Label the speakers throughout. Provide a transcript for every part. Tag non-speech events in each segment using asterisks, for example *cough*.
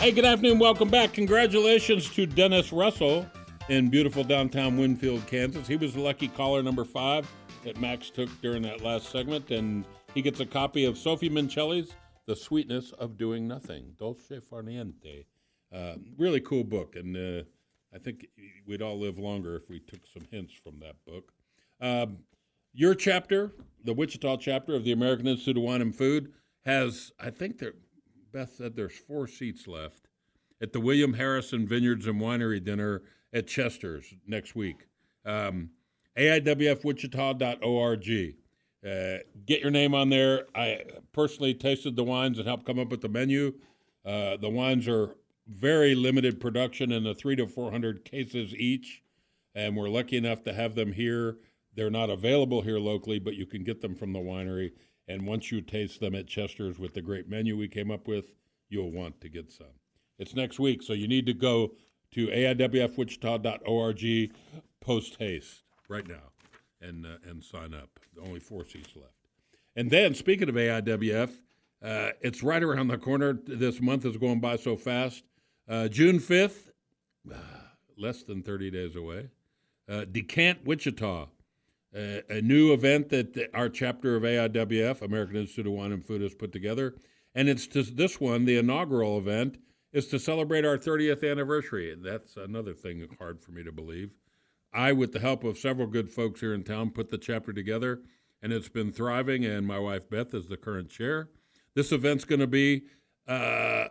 Speaker 1: Hey, good afternoon. Welcome back. Congratulations to Dennis Russell in beautiful downtown Winfield, Kansas. He was the lucky caller number five that Max took during that last segment, and he gets a copy of Sophie Minchilli's The Sweetness of Doing Nothing, Dolce Far Niente. Uh, really cool book, and uh, I think we'd all live longer if we took some hints from that book. Um, your chapter, the Wichita chapter of the American Institute of Wine and Food, has, I think, there Beth said there's four seats left at the William Harrison Vineyards and Winery dinner at Chester's next week. Um, AIWFWichita.org. Uh, get your name on there. I personally tasted the wines and helped come up with the menu. Uh, the wines are very limited production in the three to 400 cases each, and we're lucky enough to have them here. They're not available here locally, but you can get them from the winery. And once you taste them at Chester's with the great menu we came up with, you'll want to get some. It's next week, so you need to go to aiwfwichita.org post haste right now and uh, and sign up. Only four seats left. And then, speaking of AIWF, uh, it's right around the corner. This month is going by so fast. Uh, June 5th, less than 30 days away. Uh, Decant Wichita, a new event that our chapter of AIWF, American Institute of Wine and Food, has put together. And it's to this one, the inaugural event, is to celebrate our 30th anniversary. That's another thing hard for me to believe. I, with the help of several good folks here in town, put the chapter together, and it's been thriving. And my wife Beth is the current chair. This event's going to be uh,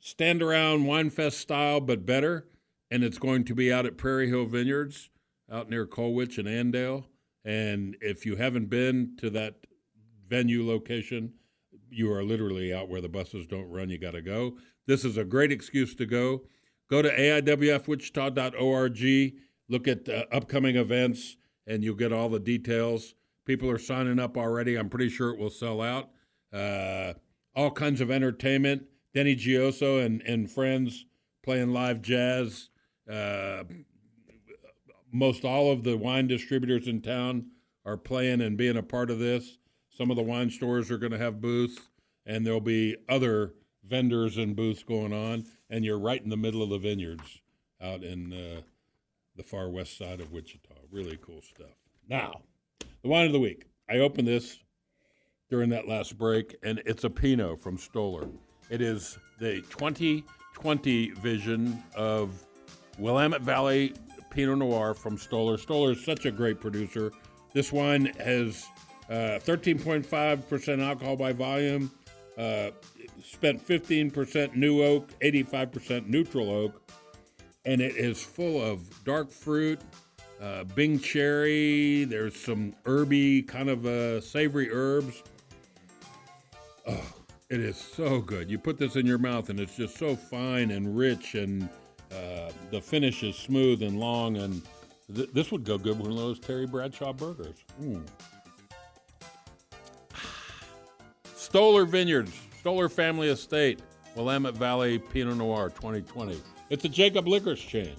Speaker 1: stand around wine fest style, but better. And it's going to be out at Prairie Hill Vineyards out near Colwich and Andale. And if you haven't been to that venue location, you are literally out where the buses don't run. You got to go. This is a great excuse to go. Go to aiwfwichita.org, look at uh, upcoming events, and you'll get all the details. People are signing up already. I'm pretty sure it will sell out. Uh, all kinds of entertainment. Denny Gioso and, and friends playing live jazz. Uh, most all of the wine distributors in town are playing and being a part of this. Some of the wine stores are going to have booths, and there'll be other vendors and booths going on. And you're right in the middle of the vineyards out in uh, the far west side of Wichita. Really cool stuff. Now, the wine of the week. I opened this during that last break, and it's a Pinot from Stoller. It is the 2020 vision of Willamette Valley Pinot Noir from Stoller. Stoller is such a great producer. This wine has uh, 13.5% alcohol by volume, uh, spent 15% new oak, 85% neutral oak, and it is full of dark fruit, uh, Bing cherry. There's some herby, kind of uh, savory herbs. Oh, it is so good. You put this in your mouth, and it's just so fine and rich and uh, the finish is smooth and long, and th- this would go good with one of those Terry Bradshaw burgers. Mm. *sighs* Stoller Vineyards, Stoller Family Estate, Willamette Valley Pinot Noir 2020. It's a Jacob Liquor Exchange.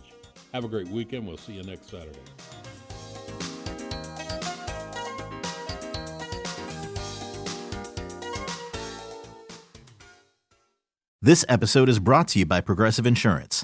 Speaker 1: Have a great weekend. We'll see you next Saturday.
Speaker 2: This episode is brought to you by Progressive Insurance.